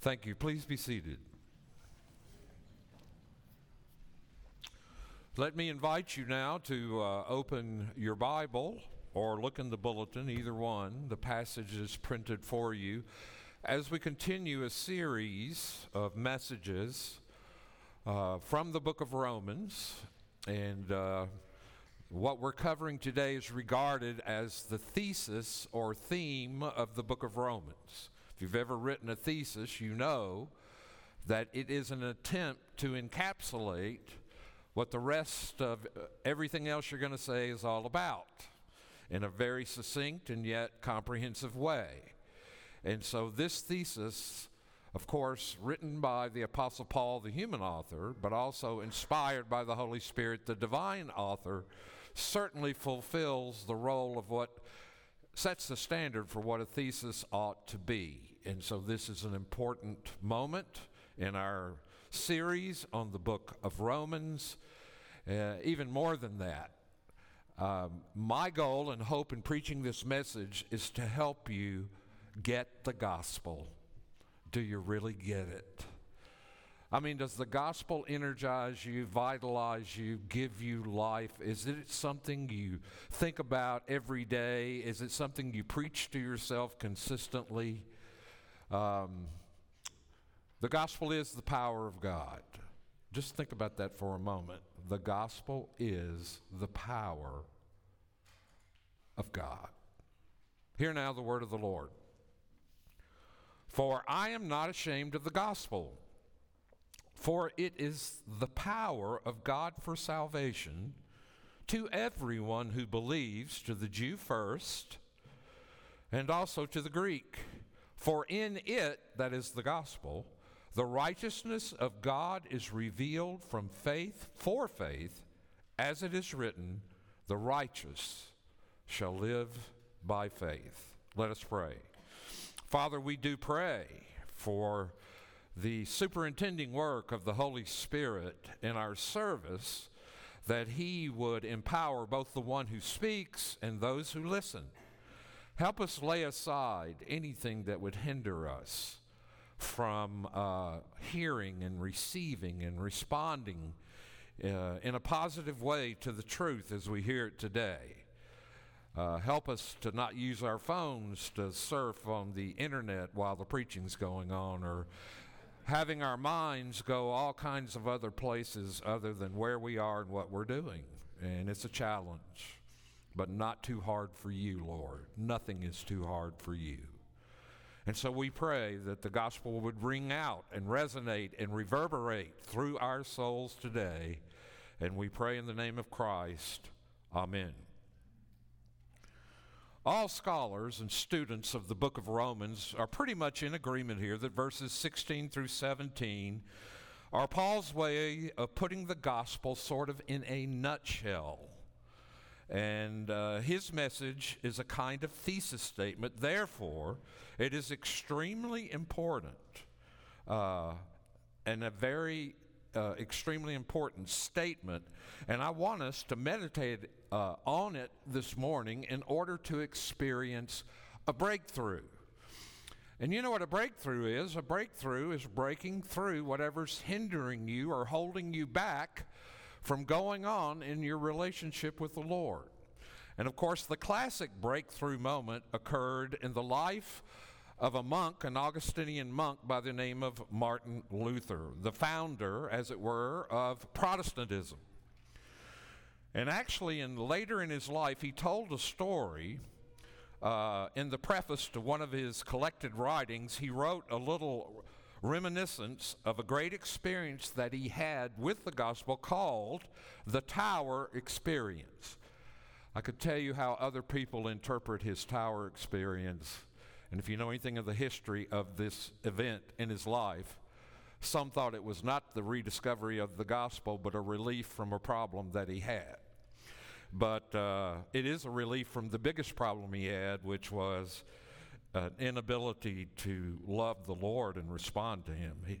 Thank you. Please be seated. Let me invite you now to uh, open your Bible or look in the bulletin, either one. The passage is printed for you. As we continue a series of messages uh, from the book of Romans, and uh, what we're covering today is regarded as the thesis or theme of the book of Romans. If you've ever written a thesis, you know that it is an attempt to encapsulate what the rest of everything else you're going to say is all about in a very succinct and yet comprehensive way. And so, this thesis, of course, written by the Apostle Paul, the human author, but also inspired by the Holy Spirit, the divine author, certainly fulfills the role of what sets the standard for what a thesis ought to be. And so this is an important moment in our series on the book of Romans. Uh, even more than that, um, my goal and hope in preaching this message is to help you get the gospel. Do you really get it? I mean, does the gospel energize you, vitalize you, give you life? Is it something you think about every day? Is it something you preach to yourself consistently? Um, the gospel is the power of God. Just think about that for a moment. The gospel is the power of God. Hear now the word of the Lord. For I am not ashamed of the gospel for it is the power of God for salvation to everyone who believes, to the Jew first, and also to the Greek. For in it, that is the gospel, the righteousness of God is revealed from faith for faith, as it is written, the righteous shall live by faith. Let us pray. Father, we do pray for the superintending work of the Holy Spirit in our service, that He would empower both the one who speaks and those who listen. Help us lay aside anything that would hinder us from uh, hearing and receiving and responding uh, in a positive way to the truth as we hear it today. Uh, help us to not use our phones to surf on the internet while the preaching's going on or having our minds go all kinds of other places other than where we are and what we're doing. And it's a challenge, but not too hard for you, Lord. Nothing is too hard for you. And so we pray that the gospel would ring out and resonate and reverberate through our souls today. And we pray in the name of Christ. Amen. All scholars and students of the book of Romans are pretty much in agreement here that verses 16 through 17 are Paul's way of putting the gospel sort of in a nutshell. And uh, his message is a kind of thesis statement. Therefore, it is extremely important uh, and a very uh, extremely important statement, and I want us to meditate uh, on it this morning in order to experience a breakthrough. And you know what a breakthrough is? A breakthrough is breaking through whatever's hindering you or holding you back from going on in your relationship with the Lord. And of course, the classic breakthrough moment occurred in the life of a monk, an Augustinian monk by the name of Martin Luther, the founder, as it were, of Protestantism. And actually, in later in his life, he told a story. Uh, in the preface to one of his collected writings, he wrote a little reminiscence of a great experience that he had with the gospel called the Tower Experience. I could tell you how other people interpret his Tower Experience and if you know anything of the history of this event in his life, some thought it was not the rediscovery of the gospel, but a relief from a problem that he had. But uh, it is a relief from the biggest problem he had, which was an inability to love the Lord and respond to Him. He,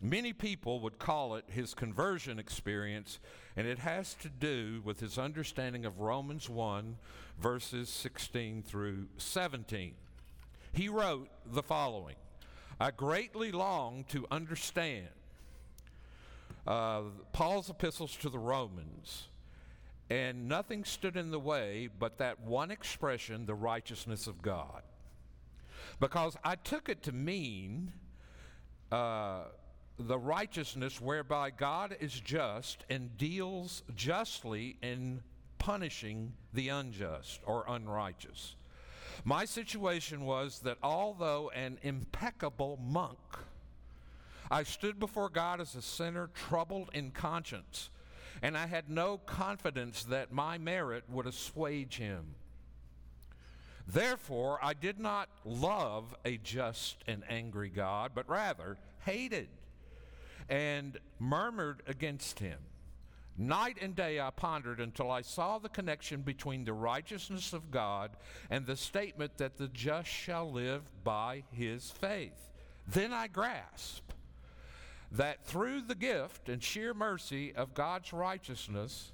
many people would call it his conversion experience, and it has to do with his understanding of Romans 1, verses 16 through 17 he wrote the following I greatly long to understand uh, Paul's epistles to the Romans, and nothing stood in the way but that one expression, the righteousness of God. Because I took it to mean uh, the righteousness whereby God is just and deals justly in punishing the unjust or unrighteous. My situation was that although an impeccable monk, I stood before God as a sinner, troubled in conscience, and I had no confidence that my merit would assuage him. Therefore, I did not love a just and angry God, but rather hated and murmured against him. Night and day I pondered until I saw the connection between the righteousness of God and the statement that the just shall live by his faith. Then I grasped that through the gift and sheer mercy of God's righteousness,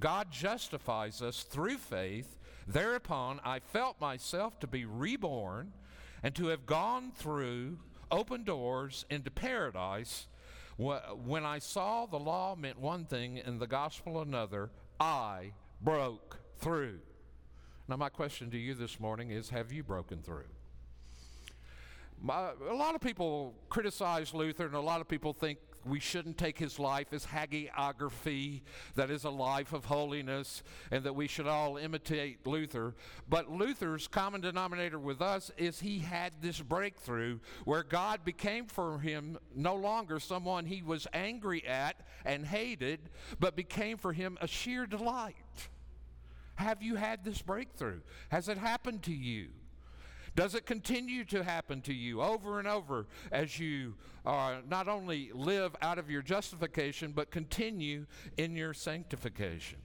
God justifies us through faith. Thereupon I felt myself to be reborn and to have gone through open doors into paradise when I saw the law meant one thing and the gospel another, I broke through. Now, my question to you this morning is Have you broken through? My, a lot of people criticize Luther, and a lot of people think we shouldn't take his life as hagiography, that is a life of holiness, and that we should all imitate Luther. But Luther's common denominator with us is he had this breakthrough where God became for him no longer someone he was angry at and hated, but became for him a sheer delight. Have you had this breakthrough? Has it happened to you? Does it continue to happen to you over and over as you uh, not only live out of your justification, but continue in your sanctification?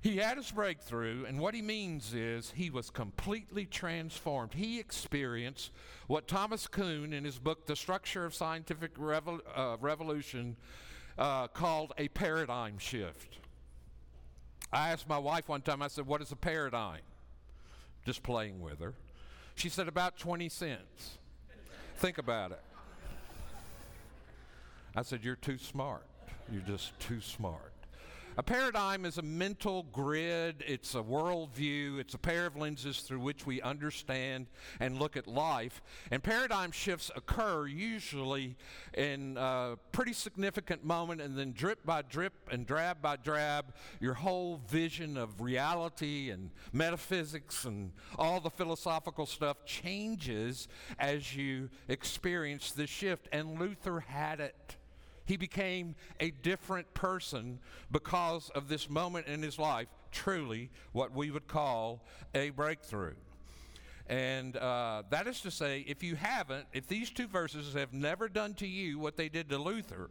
He had his breakthrough, and what he means is he was completely transformed. He experienced what Thomas Kuhn, in his book, The Structure of Scientific uh, Revolution, uh, called a paradigm shift. I asked my wife one time, I said, What is a paradigm? Just playing with her. She said, About 20 cents. Think about it. I said, You're too smart. You're just too smart. A paradigm is a mental grid, it's a worldview, it's a pair of lenses through which we understand and look at life. And paradigm shifts occur usually in a pretty significant moment, and then drip by drip and drab by drab, your whole vision of reality and metaphysics and all the philosophical stuff changes as you experience this shift. And Luther had it. He became a different person because of this moment in his life, truly what we would call a breakthrough. And uh, that is to say, if you haven't, if these two verses have never done to you what they did to Luther,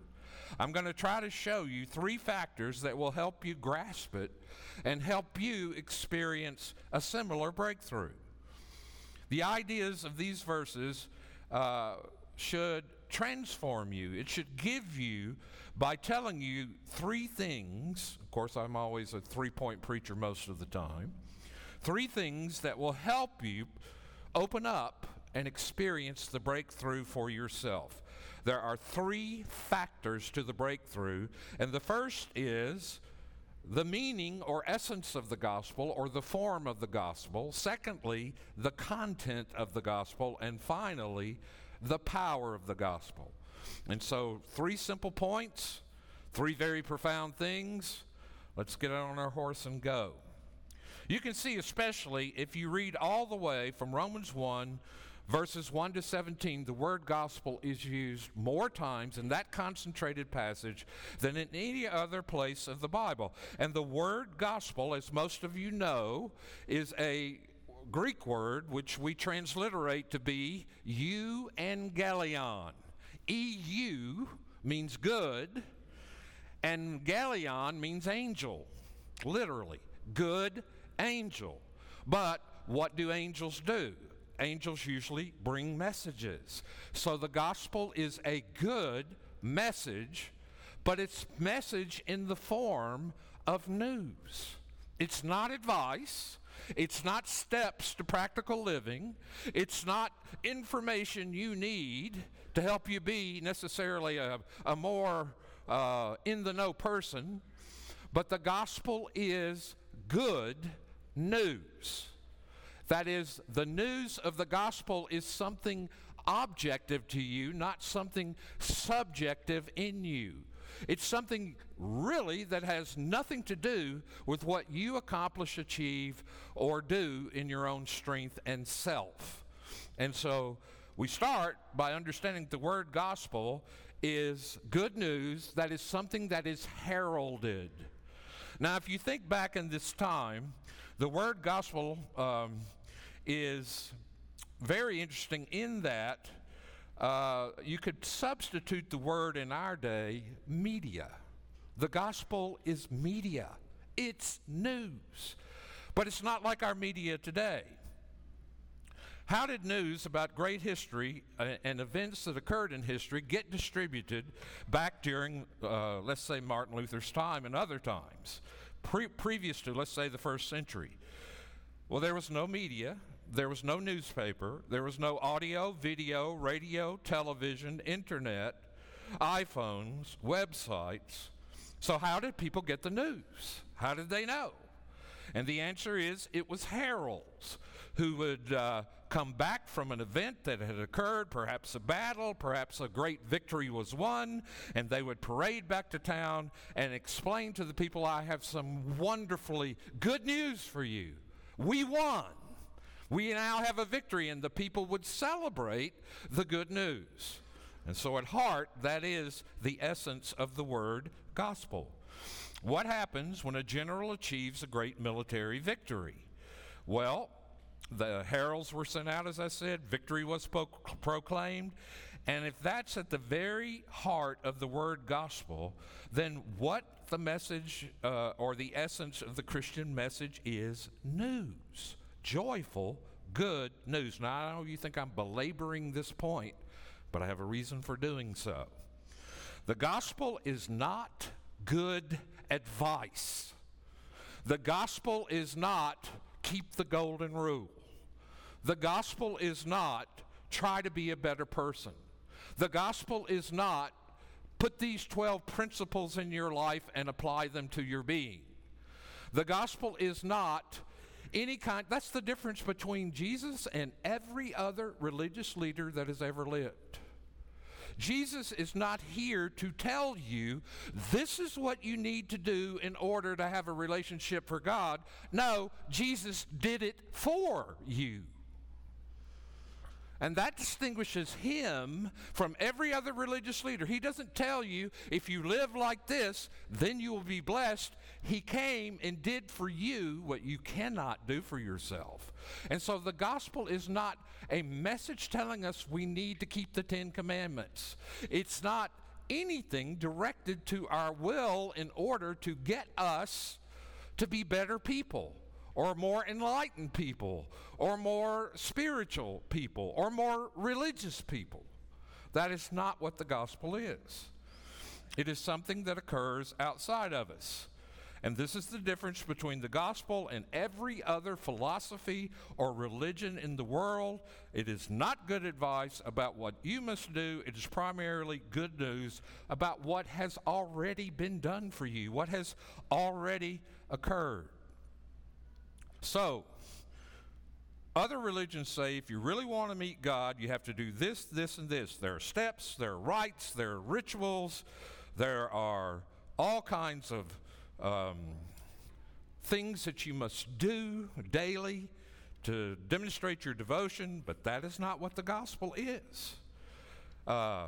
I'm going to try to show you three factors that will help you grasp it and help you experience a similar breakthrough. The ideas of these verses uh, should transform you. It should give you, by telling you three things. Of course, I'm always a three point preacher most of the time. Three things that will help you open up and experience the breakthrough for yourself. There are three factors to the breakthrough, and the first is the meaning or essence of the gospel or the form of the gospel. Secondly, the content of the gospel. And finally, the power of the gospel. And so, three simple points, three very profound things. Let's get on our horse and go. You can see, especially if you read all the way from Romans 1, verses 1 to 17, the word gospel is used more times in that concentrated passage than in any other place of the Bible. And the word gospel, as most of you know, is a Greek word which we transliterate to be euangelion. EU means good, and galleon means angel, literally, good angel. But what do angels do? Angels usually bring messages. So the gospel is a good message, but it's message in the form of news. It's not advice. It's not steps to practical living. It's not information you need to help you be necessarily a, a more uh, in the know person. But the gospel is good news. That is, the news of the gospel is something objective to you, not something subjective in you. It's something really that has nothing to do with what you accomplish, achieve, or do in your own strength and self. And so we start by understanding the word gospel is good news that is something that is heralded. Now, if you think back in this time, the word gospel um, is very interesting in that uh, you could substitute the word in our day media. The gospel is media, it's news. But it's not like our media today. How did news about great history uh, and events that occurred in history get distributed back during, uh, let's say, Martin Luther's time and other times, pre- previous to, let's say, the first century? Well, there was no media, there was no newspaper, there was no audio, video, radio, television, internet, iPhones, websites. So, how did people get the news? How did they know? And the answer is it was heralds who would uh, come back from an event that had occurred, perhaps a battle, perhaps a great victory was won, and they would parade back to town and explain to the people, I have some wonderfully good news for you. We won. We now have a victory, and the people would celebrate the good news. And so, at heart, that is the essence of the word gospel. What happens when a general achieves a great military victory? Well, the heralds were sent out, as I said, victory was proclaimed. And if that's at the very heart of the word gospel, then what the message uh, or the essence of the Christian message is news joyful, good news. Now, I know you think I'm belaboring this point, but I have a reason for doing so. The gospel is not good advice. The gospel is not keep the golden rule. The gospel is not try to be a better person. The gospel is not put these 12 principles in your life and apply them to your being. The gospel is not any kind. That's the difference between Jesus and every other religious leader that has ever lived. Jesus is not here to tell you this is what you need to do in order to have a relationship for God. No, Jesus did it for you. And that distinguishes him from every other religious leader. He doesn't tell you if you live like this, then you will be blessed. He came and did for you what you cannot do for yourself. And so the gospel is not a message telling us we need to keep the Ten Commandments, it's not anything directed to our will in order to get us to be better people or more enlightened people, or more spiritual people, or more religious people. That is not what the gospel is. It is something that occurs outside of us. And this is the difference between the gospel and every other philosophy or religion in the world. It is not good advice about what you must do, it is primarily good news about what has already been done for you, what has already occurred. So, other religions say if you really want to meet God, you have to do this, this, and this. There are steps, there are rites, there are rituals, there are all kinds of um, things that you must do daily to demonstrate your devotion, but that is not what the gospel is. Uh,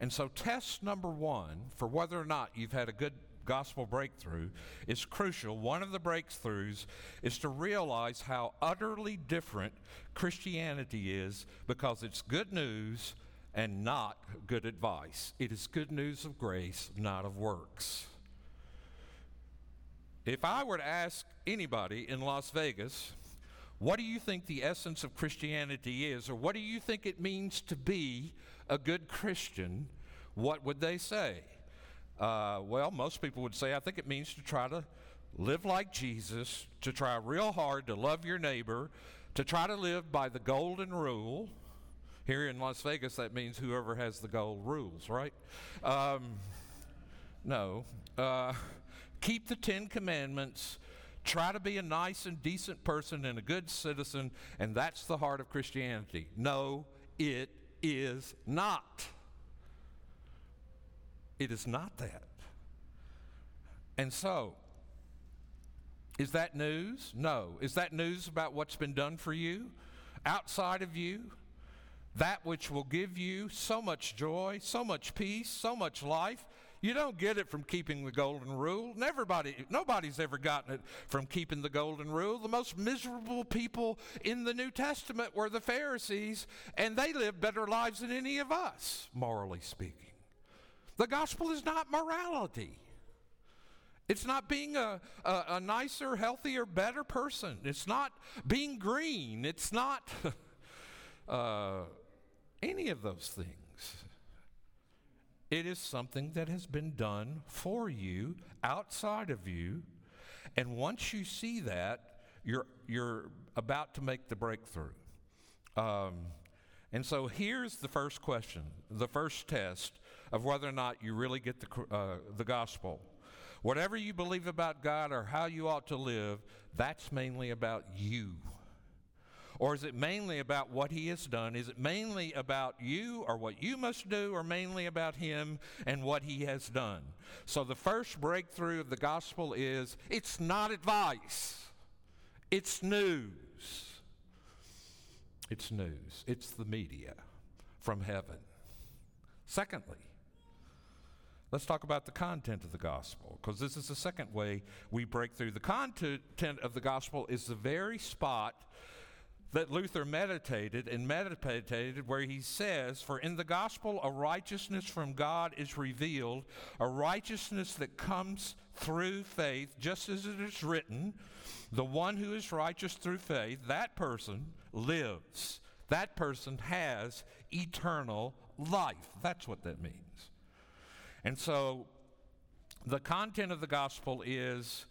and so, test number one for whether or not you've had a good gospel breakthrough is crucial. One of the breakthroughs is to realize how utterly different Christianity is because it's good news and not good advice. It is good news of grace, not of works. If I were to ask anybody in Las Vegas, what do you think the essence of Christianity is, or what do you think it means to be a good Christian? What would they say? Uh, well, most people would say, I think it means to try to live like Jesus, to try real hard to love your neighbor, to try to live by the golden rule. Here in Las Vegas, that means whoever has the gold rules, right? Um, no. Uh, keep the Ten Commandments. Try to be a nice and decent person and a good citizen, and that's the heart of Christianity. No, it is not. It is not that. And so, is that news? No. Is that news about what's been done for you? Outside of you? That which will give you so much joy, so much peace, so much life. You don't get it from keeping the golden rule. Everybody, nobody's ever gotten it from keeping the golden rule. The most miserable people in the New Testament were the Pharisees, and they lived better lives than any of us, morally speaking. The gospel is not morality. It's not being a, a, a, nicer, healthier, better person. It's not being green. It's not uh, any of those things. It is something that has been done for you, outside of you. And once you see that, you're, you're about to make the breakthrough. Um, and so here's the first question, the first test of whether or not you really get the, uh, the gospel. Whatever you believe about God or how you ought to live, that's mainly about you. Or is it mainly about what He has done? Is it mainly about you or what you must do, or mainly about Him and what He has done? So the first breakthrough of the gospel is it's not advice, it's news. It's news, it's the media from heaven. Secondly, Let's talk about the content of the gospel, because this is the second way we break through. The content of the gospel is the very spot that Luther meditated and meditated, where he says, For in the gospel a righteousness from God is revealed, a righteousness that comes through faith, just as it is written, the one who is righteous through faith, that person lives. That person has eternal life. That's what that means. And so the content of the gospel is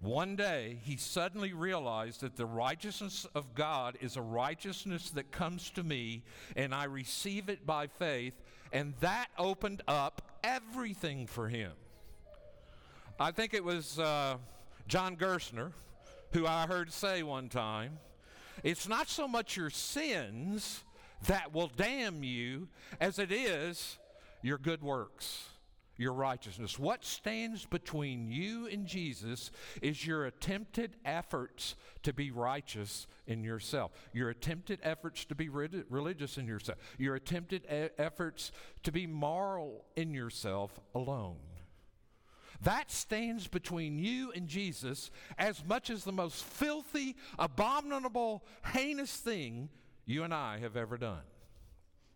one day he suddenly realized that the righteousness of God is a righteousness that comes to me, and I receive it by faith, and that opened up everything for him. I think it was uh, John Gerstner who I heard say one time it's not so much your sins that will damn you as it is your good works, your righteousness. What stands between you and Jesus is your attempted efforts to be righteous in yourself, your attempted efforts to be religious in yourself, your attempted e- efforts to be moral in yourself alone. That stands between you and Jesus as much as the most filthy, abominable, heinous thing you and I have ever done.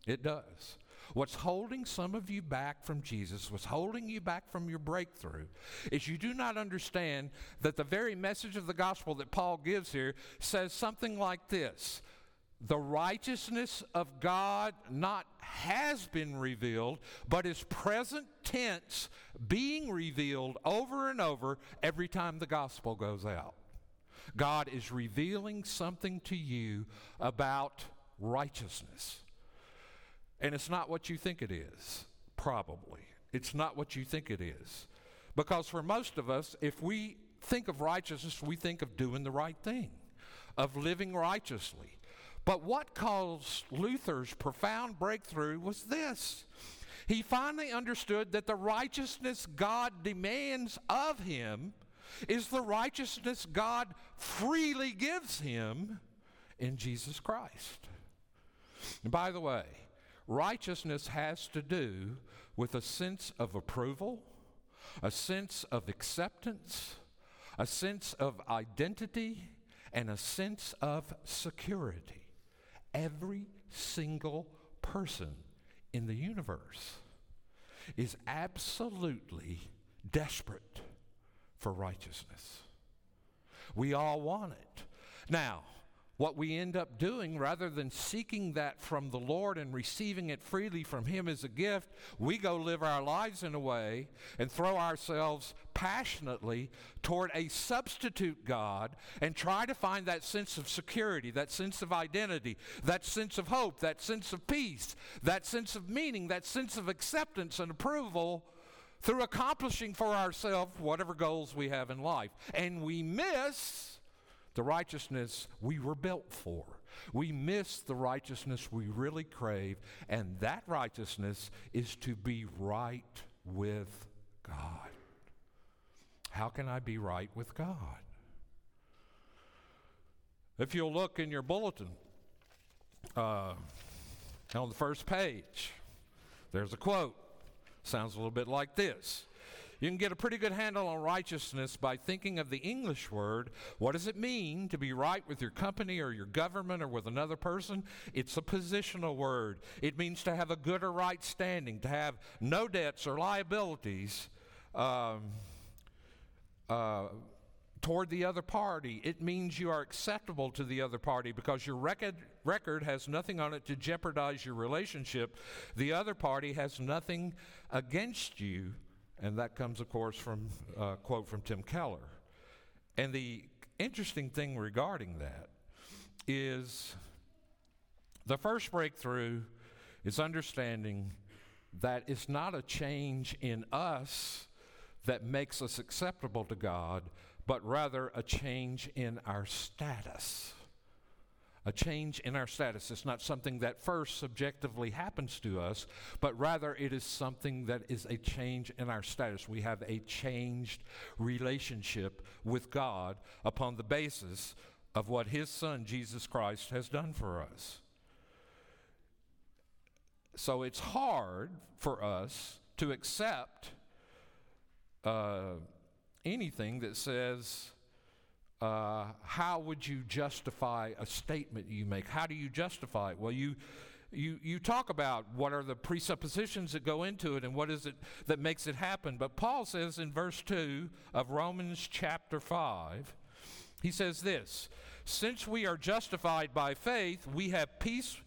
It does. What's holding some of you back from Jesus, what's holding you back from your breakthrough, is you do not understand that the very message of the gospel that Paul gives here says something like this The righteousness of God not has been revealed, but is present tense being revealed over and over every time the gospel goes out. God is revealing something to you about righteousness. And it's not what you think it is, probably. It's not what you think it is. Because for most of us, if we think of righteousness, we think of doing the right thing, of living righteously. But what caused Luther's profound breakthrough was this. He finally understood that the righteousness God demands of him is the righteousness God freely gives him in Jesus Christ. And by the way, Righteousness has to do with a sense of approval, a sense of acceptance, a sense of identity, and a sense of security. Every single person in the universe is absolutely desperate for righteousness. We all want it. Now, what we end up doing, rather than seeking that from the Lord and receiving it freely from Him as a gift, we go live our lives in a way and throw ourselves passionately toward a substitute God and try to find that sense of security, that sense of identity, that sense of hope, that sense of peace, that sense of meaning, that sense of acceptance and approval through accomplishing for ourselves whatever goals we have in life. And we miss the righteousness we were built for. We miss the righteousness we really crave, and that righteousness is to be right with God. How can I be right with God? If you'll look in your bulletin, uh, on the first page, there's a quote. Sounds a little bit like this you can get a pretty good handle on righteousness by thinking of the English word. What does it mean to be right with your company or your government or with another person? It's a positional word. It means to have a good or right standing, to have no debts or liabilities. Um, uh, toward the other party. It means you are acceptable to the other party because your record, record has nothing on it to jeopardize your relationship. The other party has nothing against you and that comes, of course, from a quote from Tim Keller. And the interesting thing regarding that is the first breakthrough is understanding that it's not a change in us that makes us acceptable to God, but rather a change in our status a change in our status. It's not something that first subjectively happens to us, but rather it is something that is a change in our status. We have a changed relationship with God upon the basis of what His Son, Jesus Christ, has done for us. So it's hard for us to accept uh, anything that says, uh, how would you justify a statement you make? How do you justify it? Well, you, you, you talk about what are the presuppositions that go into it and what is it that makes it happen. But Paul says in verse 2 of Romans chapter 5, he says this Since we are justified by faith, we have peace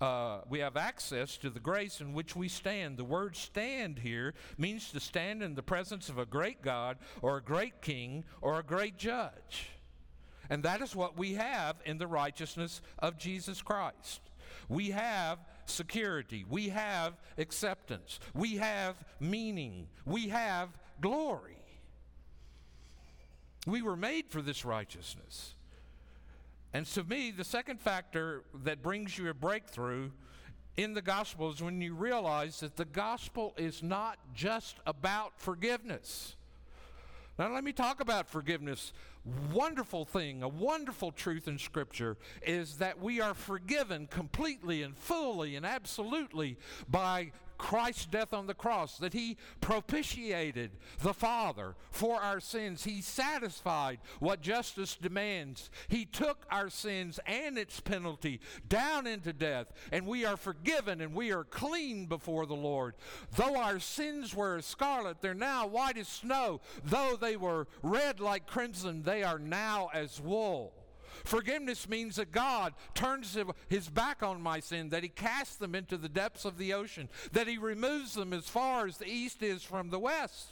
uh, we have access to the grace in which we stand. The word stand here means to stand in the presence of a great God or a great king or a great judge. And that is what we have in the righteousness of Jesus Christ. We have security, we have acceptance, we have meaning, we have glory. We were made for this righteousness. And to me, the second factor that brings you a breakthrough in the gospel is when you realize that the gospel is not just about forgiveness. Now, let me talk about forgiveness. Wonderful thing, a wonderful truth in Scripture is that we are forgiven completely and fully and absolutely by Christ's death on the cross, that he propitiated the Father for our sins. He satisfied what justice demands. He took our sins and its penalty down into death, and we are forgiven and we are clean before the Lord. Though our sins were as scarlet, they're now white as snow. Though they were red like crimson, they are now as wool. Forgiveness means that God turns his back on my sin, that he casts them into the depths of the ocean, that he removes them as far as the east is from the west.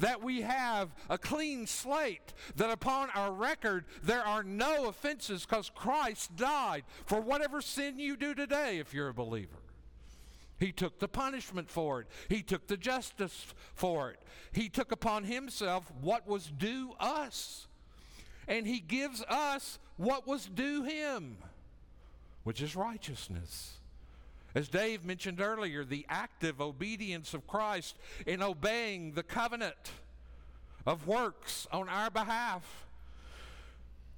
That we have a clean slate, that upon our record there are no offenses because Christ died for whatever sin you do today if you're a believer. He took the punishment for it. He took the justice for it. He took upon himself what was due us and he gives us what was due him, which is righteousness. As Dave mentioned earlier, the active obedience of Christ in obeying the covenant of works on our behalf.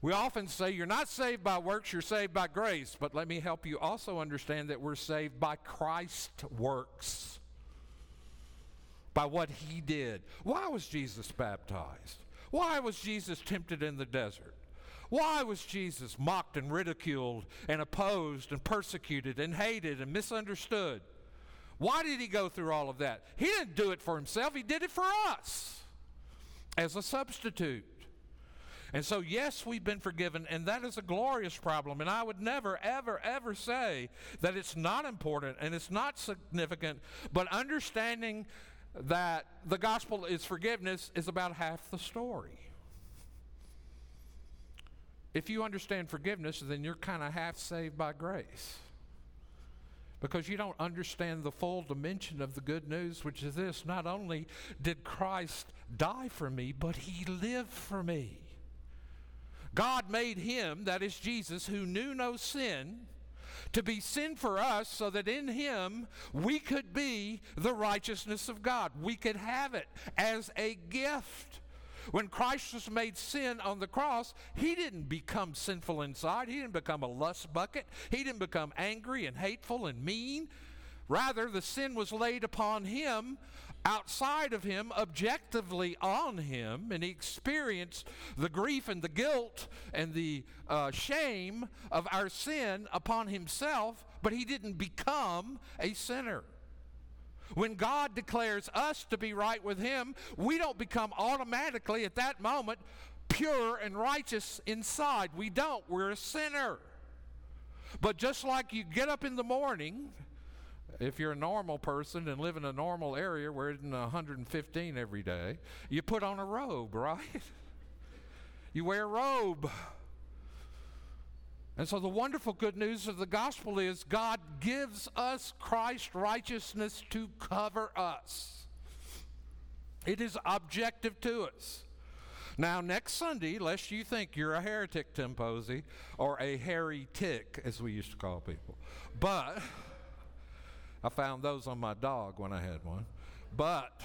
We often say you're not saved by works, you're saved by grace. But let me help you also understand that we're saved by Christ's works, by what he did. Why was Jesus baptized? Why was Jesus tempted in the desert? Why was Jesus mocked and ridiculed and opposed and persecuted and hated and misunderstood? Why did he go through all of that? He didn't do it for himself, he did it for us as a substitute. And so, yes, we've been forgiven, and that is a glorious problem. And I would never, ever, ever say that it's not important and it's not significant, but understanding that the gospel is forgiveness is about half the story. If you understand forgiveness, then you're kind of half saved by grace. Because you don't understand the full dimension of the good news, which is this not only did Christ die for me, but he lived for me. God made him, that is Jesus, who knew no sin, to be sin for us so that in him we could be the righteousness of God. We could have it as a gift. When Christ was made sin on the cross, he didn't become sinful inside. He didn't become a lust bucket. He didn't become angry and hateful and mean. Rather, the sin was laid upon him outside of him, objectively on him, and he experienced the grief and the guilt and the uh, shame of our sin upon himself, but he didn't become a sinner. When God declares us to be right with him, we don't become automatically at that moment pure and righteous inside. We don't. We're a sinner. But just like you get up in the morning, if you're a normal person and live in a normal area where it's 115 every day, you put on a robe, right? you wear a robe. And so the wonderful good news of the gospel is God gives us Christ's righteousness to cover us. It is objective to us. Now, next Sunday, lest you think you're a heretic, Tim Posey, or a hairy tick, as we used to call people, but I found those on my dog when I had one. But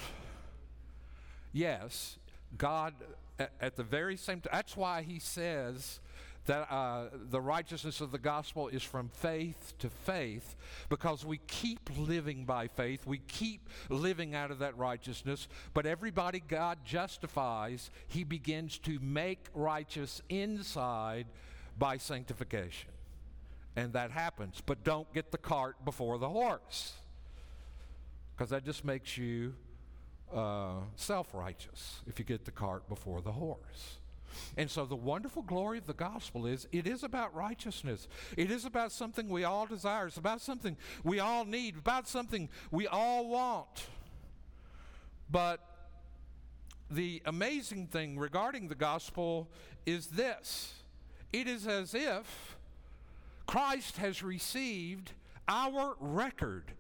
yes, God, at, the very same time, that's why He says that uh, the righteousness of the gospel is from faith to faith because we keep living by faith. We keep living out of that righteousness. But everybody God justifies, He begins to make righteous inside by sanctification. And that happens. But don't get the cart before the horse. Because that just makes you uh, self righteous if you get the cart before the horse. And so, the wonderful glory of the gospel is it is about righteousness. It is about something we all desire. It's about something we all need, about something we all want. But the amazing thing regarding the gospel is this it is as if Christ has received our record.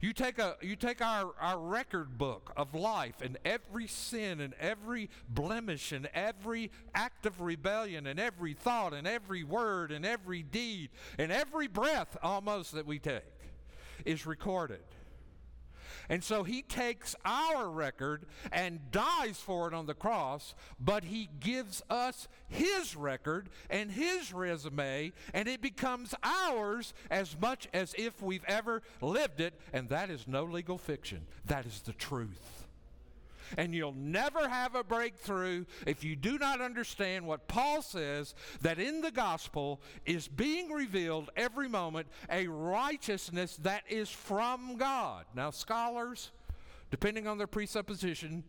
You take, a, you take our, our record book of life and every sin and every blemish and every act of rebellion and every thought and every word and every deed and every breath almost that we take is recorded. And so he takes our record and dies for it on the cross, but he gives us his record and his resume, and it becomes ours as much as if we've ever lived it. And that is no legal fiction, that is the truth. And you'll never have a breakthrough if you do not understand what Paul says that in the gospel is being revealed every moment a righteousness that is from God. Now, scholars, depending on their presupposition,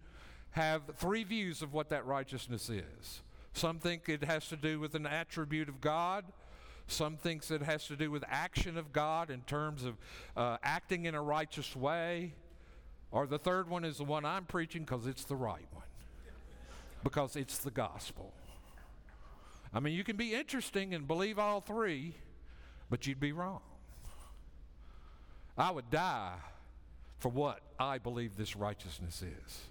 have three views of what that righteousness is. Some think it has to do with an attribute of God. Some thinks it has to do with action of God in terms of uh, acting in a righteous way. Or the third one is the one I'm preaching because it's the right one, because it's the gospel. I mean, you can be interesting and believe all three, but you'd be wrong. I would die for what I believe this righteousness is.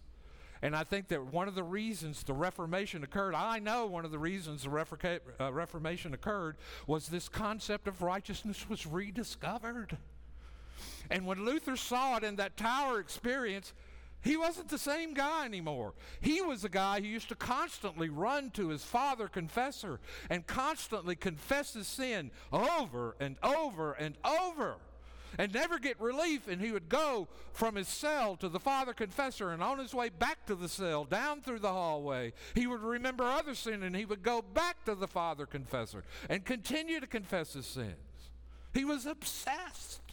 And I think that one of the reasons the Reformation occurred, I know one of the reasons the uh, Reformation occurred was this concept of righteousness was rediscovered. And when Luther saw it in that tower experience, he wasn't the same guy anymore. He was a guy who used to constantly run to his father confessor and constantly confess his sin over and over and over and never get relief. And he would go from his cell to the father confessor, and on his way back to the cell, down through the hallway, he would remember other sin and he would go back to the father confessor and continue to confess his sins. He was obsessed.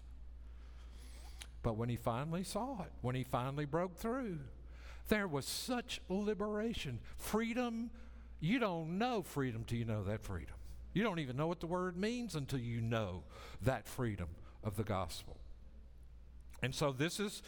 But when he finally saw it, when he finally broke through, there was such liberation. Freedom You don't know freedom till you know that freedom. You don't even know what the word means until you know that freedom of the gospel. And so this is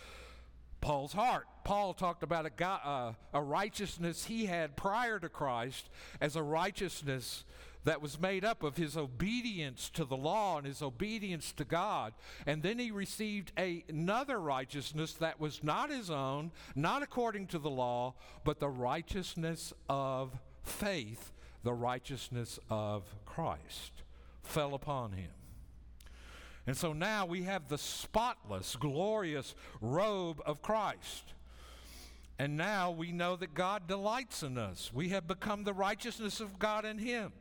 Paul's heart. Paul talked about a, uh, a righteousness he had prior to Christ as a righteousness that was made up of his obedience to the law and his obedience to God. And then he received a, another righteousness that was not his own, not according to the law, but the righteousness of faith, the righteousness of Christ fell upon him. And so now we have the spotless, glorious robe of Christ. And now we know that God delights in us. We have become the righteousness of God in Him.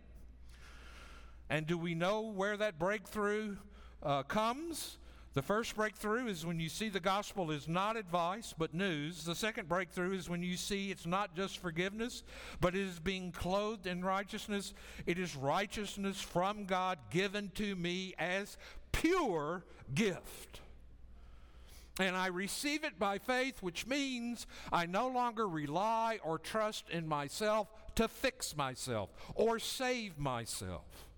And do we know where that breakthrough uh, comes? The first breakthrough is when you see the gospel is not advice, but news. The second breakthrough is when you see it's not just forgiveness, but it is being clothed in righteousness. It is righteousness from God given to me as pure gift. And I receive it by faith, which means I no longer rely or trust in myself to fix myself or save myself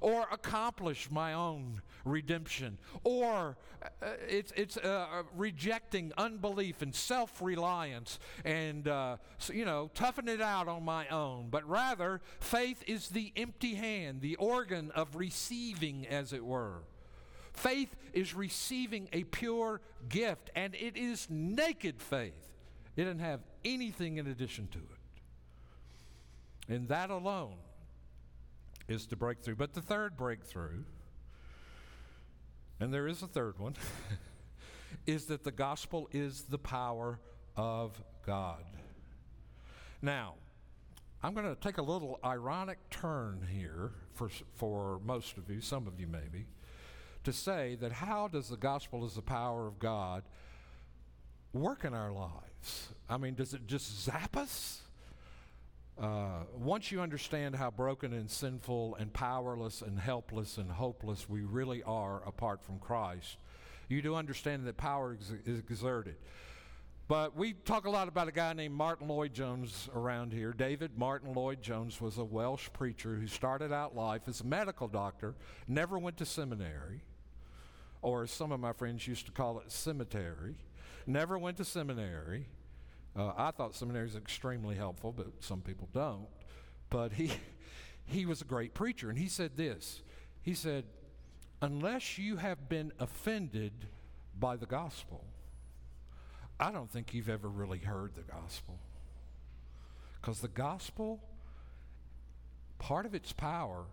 or accomplish my own redemption, or uh, it's, it's uh, uh, rejecting unbelief and self reliance and, uh, you know, toughen it out on my own. But rather, faith is the empty hand, the organ of receiving, as it were. Faith is receiving a pure gift, and it is naked faith. It doesn't have anything in addition to it. And that alone is the breakthrough. But the third breakthrough, and there is a third one, is that the gospel is the power of God. Now, I'm going to take a little ironic turn here for, for most of you, some of you maybe, to say that how does the gospel as the power of God work in our lives? I mean, does it just zap us? Uh, once you understand how broken and sinful and powerless and helpless and hopeless we really are apart from Christ, you do understand that power is exerted. But we talk a lot about a guy named Martyn Lloyd-Jones around here. David Martyn Lloyd-Jones was a Welsh preacher who started out life as a medical doctor, never went to seminary, or as some of my friends used to call it, cemetery. Never went to seminary, uh, I thought seminary is extremely helpful, but some people don't. But he, he was a great preacher, and he said this. He said, Unless you have been offended by the gospel, I don't think you've ever really heard the gospel. Because the gospel, part of its power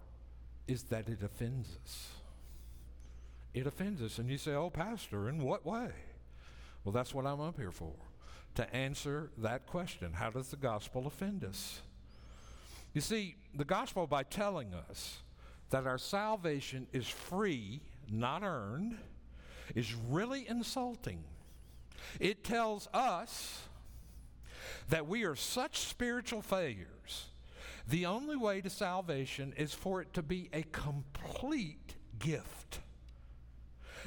is that it offends us. It offends us. And you say, Oh, Pastor, in what way? Well, that's what I'm up here for to answer that question How does the gospel offend us? You see, the gospel, by telling us that our salvation is free, not earned, is really insulting. It tells us that we are such spiritual failures. The only way to salvation is for it to be a complete gift.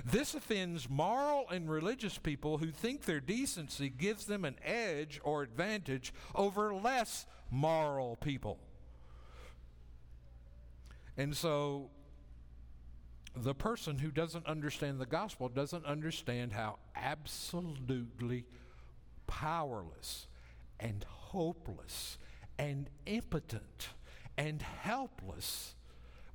This offends moral and religious people who think their decency gives them an edge or advantage over less moral people. And so the person who doesn't understand the gospel doesn't understand how absolutely powerless and hopeless and impotent and helpless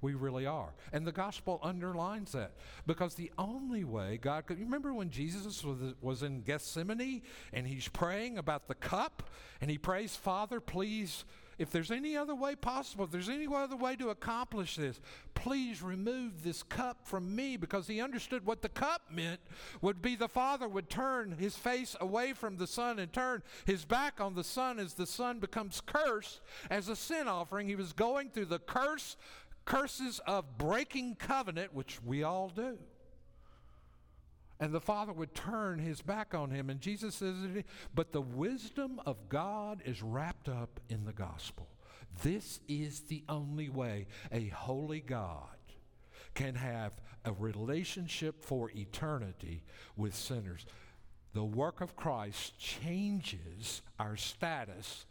we really are. And the gospel underlines that because the only way God could, you remember when Jesus was, was in Gethsemane and he's praying about the cup and he prays, Father, please, if there's any other way possible, if there's any other way to accomplish this, please remove this cup from me because he understood what the cup meant would be the Father would turn his face away from the Son and turn his back on the Son as the Son becomes cursed as a sin offering. He was going through the curse curses of breaking covenant, which we all do. And the father would turn his back on him. And Jesus says, But the wisdom of God is wrapped up in the gospel. This is the only way a holy God can have a relationship for eternity with sinners. The work of Christ changes our status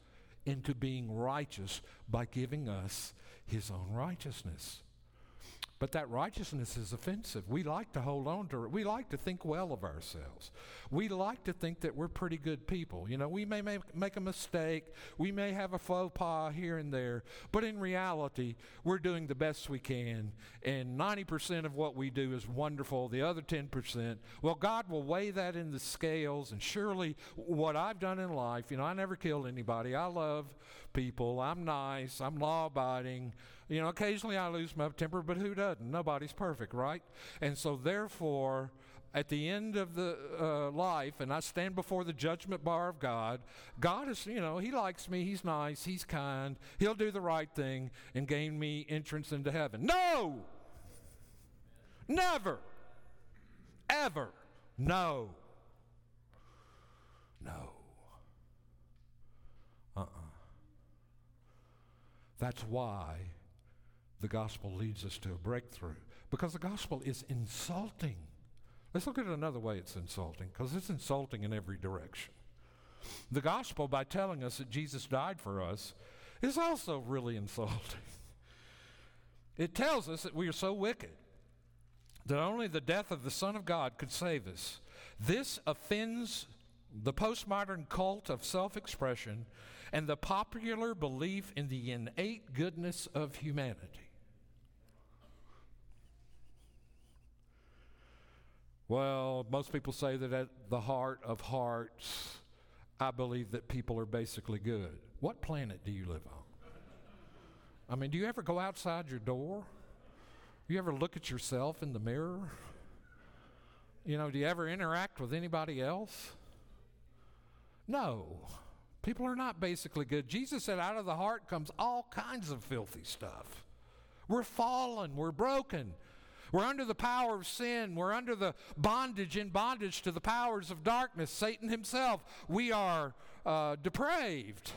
into being righteous by giving us his own righteousness. But that righteousness is offensive. We like to hold on to it. We like to think well of ourselves. We like to think that we're pretty good people. You know, we may make, make a mistake. We may have a faux pas here and there. But in reality, we're doing the best we can. And 90% of what we do is wonderful. The other 10%, well, God will weigh that in the scales. And surely what I've done in life, you know, I never killed anybody. I love people. I'm nice. I'm law abiding. You know, occasionally I lose my temper, but who doesn't? Nobody's perfect, right? And so, therefore, at the end of the uh, life, and I stand before the judgment bar of God, God is, you know, He likes me, He's nice, He's kind, He'll do the right thing and gain me entrance into heaven. No! Never! Ever! No! No. Uh uh-uh. uh That's why the gospel leads us to a breakthrough because the gospel is insulting. Let's look at it another way it's insulting because it's insulting in every direction. The gospel, by telling us that Jesus died for us, is also really insulting. It tells us that we are so wicked that only the death of the Son of God could save us. This offends the postmodern cult of self expression and the popular belief in the innate goodness of humanity. Well, most people say that at the heart of hearts, I believe that people are basically good. What planet do you live on? I mean, do you ever go outside your door? You ever look at yourself in the mirror? You know, do you ever interact with anybody else? No. People are not basically good. Jesus said, out of the heart comes all kinds of filthy stuff. We're fallen, we're broken. We're under the power of sin. We're under the bondage, in bondage to the powers of darkness, Satan himself. We are uh, depraved,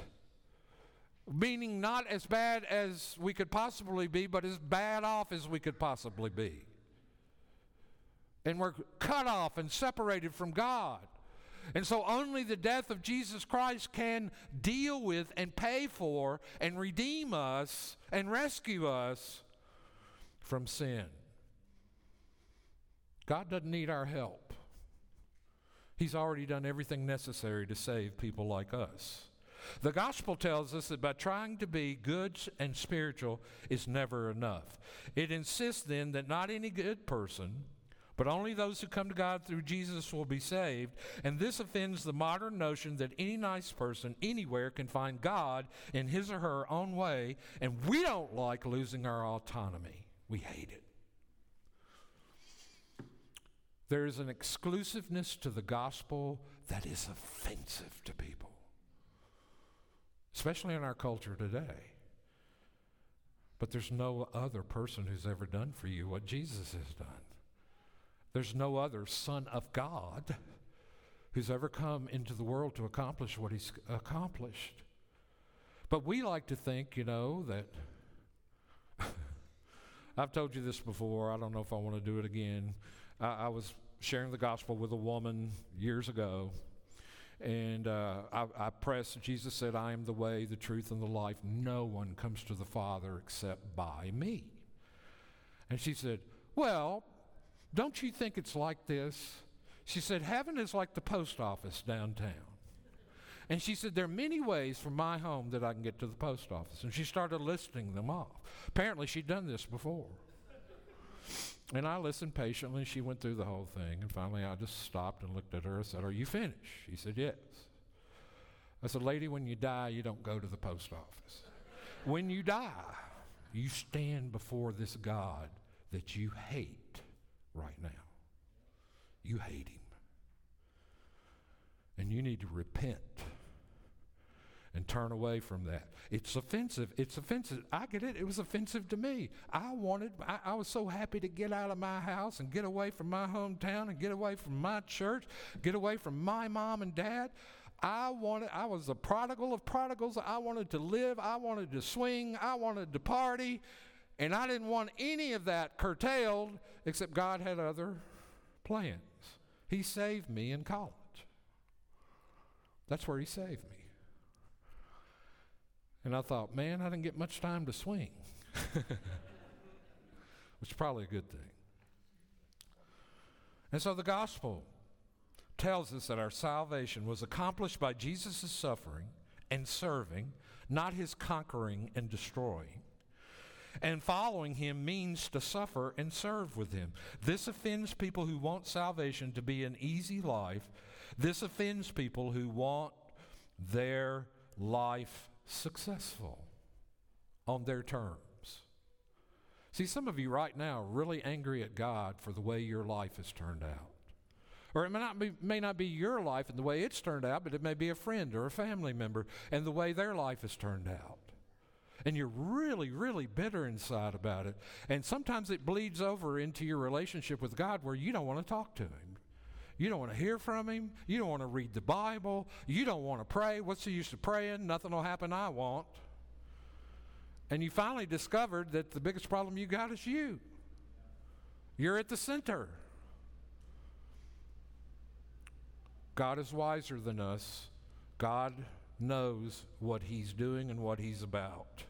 meaning not as bad as we could possibly be, but as bad off as we could possibly be. And we're cut off and separated from God. And so only the death of Jesus Christ can deal with and pay for and redeem us and rescue us from sin. God doesn't need our help. He's already done everything necessary to save people like us. The gospel tells us that by trying to be good and spiritual is never enough. It insists then that not any good person, but only those who come to God through Jesus will be saved. And this offends the modern notion that any nice person anywhere can find God in his or her own way, and we don't like losing our autonomy. We hate it. There is an exclusiveness to the gospel that is offensive to people, especially in our culture today. But there's no other person who's ever done for you what Jesus has done. There's no other Son of God who's ever come into the world to accomplish what he's accomplished. But we like to think, you know, that. I've told you this before. I don't know if I want to do it again. I, I was sharing the gospel with a woman years ago, and uh, I, I pressed, Jesus said, I am the way, the truth, and the life. No one comes to the Father except by me. And she said, Well, don't you think it's like this? She said, Heaven is like the post office downtown. And she said, There are many ways from my home that I can get to the post office. And she started listing them off. Apparently, she'd done this before. And I listened patiently. She went through the whole thing. And finally, I just stopped and looked at her and said, Are you finished? She said, Yes. I said, Lady, when you die, you don't go to the post office. when you die, you stand before this God that you hate right now. You hate him. And you need to repent and turn away from that. It's offensive. It's offensive. I get it. It was offensive to me. I wanted, I, I, was so happy to get out of my house and get away from my hometown and get away from my church, get away from my mom and dad. I wanted, I was a prodigal of prodigals. I wanted to live. I wanted to swing. I wanted to party. And I didn't want any of that curtailed, except God had other plans. He saved me in college. That's where He saved me. And I thought, man, I didn't get much time to swing, which is probably a good thing. And so the gospel tells us that our salvation was accomplished by Jesus' suffering and serving, not his conquering and destroying. And following him means to suffer and serve with him. This offends people who want salvation to be an easy life. This offends people who want their life successful on their terms. See, some of you right now are really angry at God for the way your life has turned out. Or it may not, be, may not be your life and the way it's turned out, but it may be a friend or a family member and the way their life has turned out. And you're really, really bitter inside about it. And sometimes it bleeds over into your relationship with God where you don't want to talk to Him. You don't want to hear from Him. You don't want to read the Bible. You don't want to pray. What's the use of praying? Nothing will happen I want. And you finally discovered that the biggest problem you got is you. You're at the center. God is wiser than us. God knows what He's doing and what He's about.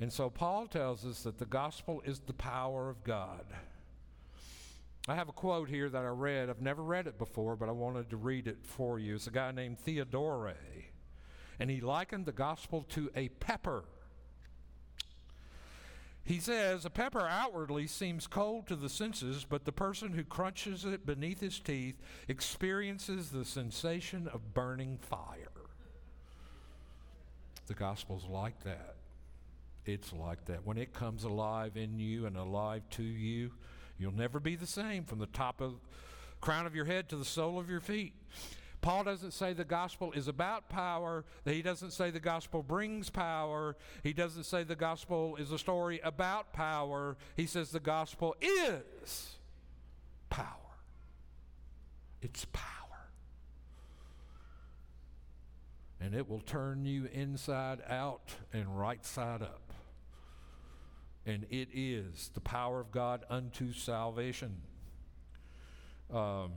And so Paul tells us that the gospel is the power of God. I have a quote here that I read. I've never read it before, but I wanted to read it for you. It's a guy named Theodore, and he likened the gospel to a pepper. He says, A pepper outwardly seems cold to the senses, but the person who crunches it beneath his teeth experiences the sensation of burning fire. The gospel's like that. It's like that. When it comes alive in you and alive to you, you'll never be the same from the top of crown of your head to the sole of your feet. Paul doesn't say the gospel is about power. He doesn't say the gospel brings power. He doesn't say the gospel is a story about power. He says the gospel is power. It's power. And it will turn you inside out and right side up and it is the power of God unto salvation. Um,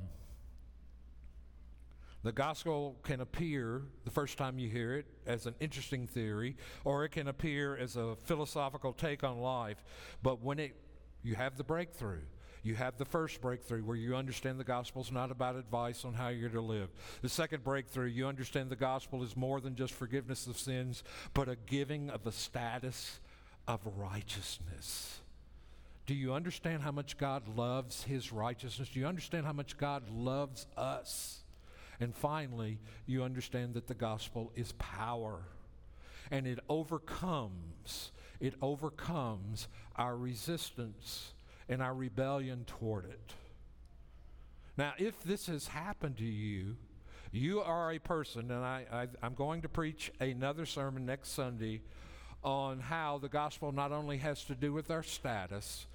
the gospel can appear the first time you hear it as an interesting theory, or it can appear as a philosophical take on life. But when it, you have the breakthrough, you have the first breakthrough where you understand the gospel is not about advice on how you're to live. The second breakthrough, you understand the gospel is more than just forgiveness of sins, but a giving of a status of righteousness. Do you understand how much God loves His righteousness? Do you understand how much God loves us? And finally, you understand that the gospel is power and it overcomes, it overcomes our resistance and our rebellion toward it. Now, if this has happened to you, you are a person, and I, am going to preach another sermon next Sunday on how the gospel not only has to do with our status,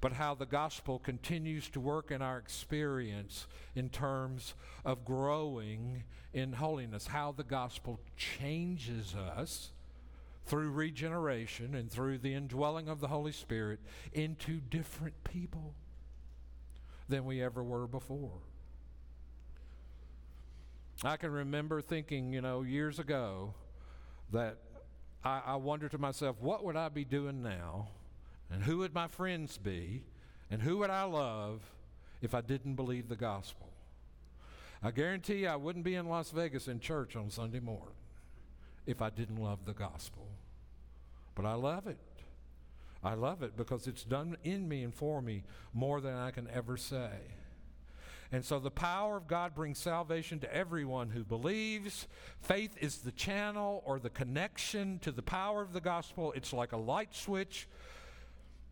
but how the gospel continues to work in our experience in terms of growing in holiness, how the gospel changes us through regeneration and through the indwelling of the Holy Spirit into different people than we ever were before. I can remember thinking, you know, years ago that I, I wonder to myself, what would I be doing now? And who would my friends be? And who would I love if I didn't believe the gospel? I guarantee I wouldn't be in Las Vegas in church on Sunday morning if I didn't love the gospel. But I love it. I love it because it's done in me and for me more than I can ever say. And so the power of God brings salvation to everyone who believes. Faith is the channel or the connection to the power of the gospel. It's like a light switch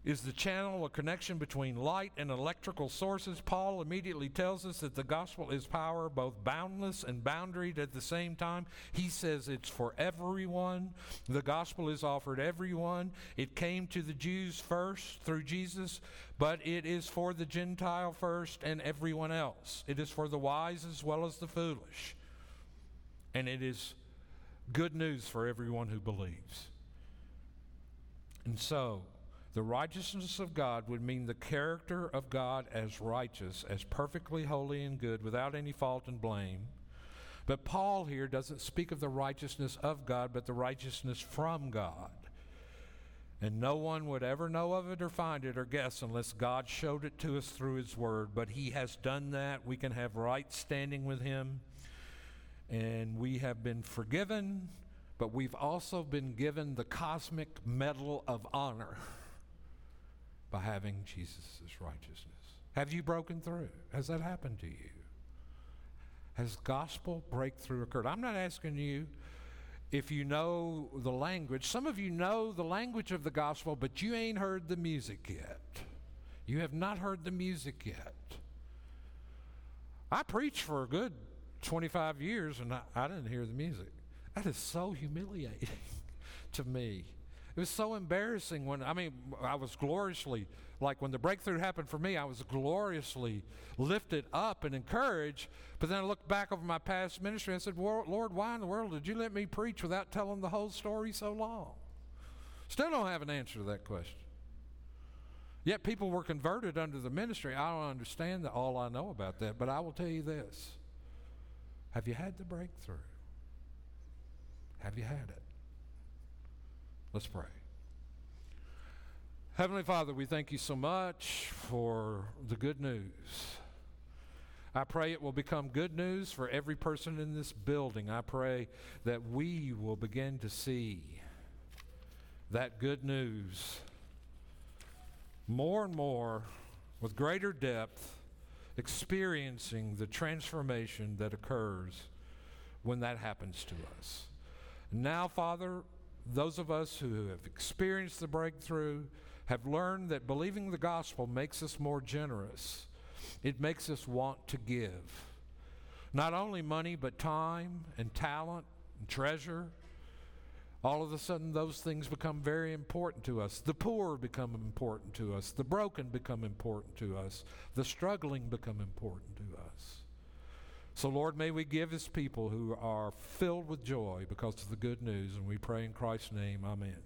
is the channel a connection between light and electrical sources. Paul immediately tells us that the gospel is power, both boundless and boundaried at the same time. He says it's for everyone. The gospel is offered everyone. It came to the Jews first through Jesus, but it is for the Gentile first and everyone else. It is for the wise as well as the foolish. And it is good news for everyone who believes. And so, the righteousness of God would mean the character of God as righteous, as perfectly holy and good, without any fault and blame. But Paul here doesn't speak of the righteousness of God, but the righteousness from God. And no one would ever know of it or find it or guess unless God showed it to us through His Word. But He has done that. We can have right standing with Him. And we have been forgiven, but we've also been given the cosmic medal of honor by having Jesus' righteousness. Have you broken through? Has that happened to you? Has gospel breakthrough occurred? I'm not asking you if you know the language. Some of you know the language of the gospel, but you ain't heard the music yet. You have not heard the music yet. I preached for a good 25 years and I, I didn't hear the music. That is so humiliating to me. It was so embarrassing when, I mean, I was gloriously, like when the breakthrough happened for me, I was gloriously lifted up and encouraged. But then I looked back over my past ministry and said, Lord, why in the world did you let me preach without telling the whole story so long? Still don't have an answer to that question. Yet people were converted under the ministry. I don't understand that, all I know about that, but I will tell you this. Have you had the breakthrough? Have you had it? Let's pray. Heavenly Father, we thank you so much for the good news. I pray it will become good news for every person in this building. I pray that we will begin to see that good news more and more with greater depth, experiencing the transformation that occurs when that happens to us. Now, Father, those of us who have experienced the breakthrough have learned that believing the gospel makes us more generous. It makes us want to give. Not only money, but time and talent and treasure. All of a sudden, those things become very important to us. The poor become important to us. The broken become important to us. The struggling become important. So, Lord, may we give as people who are filled with joy because of the good news. And we pray in Christ's name, Amen.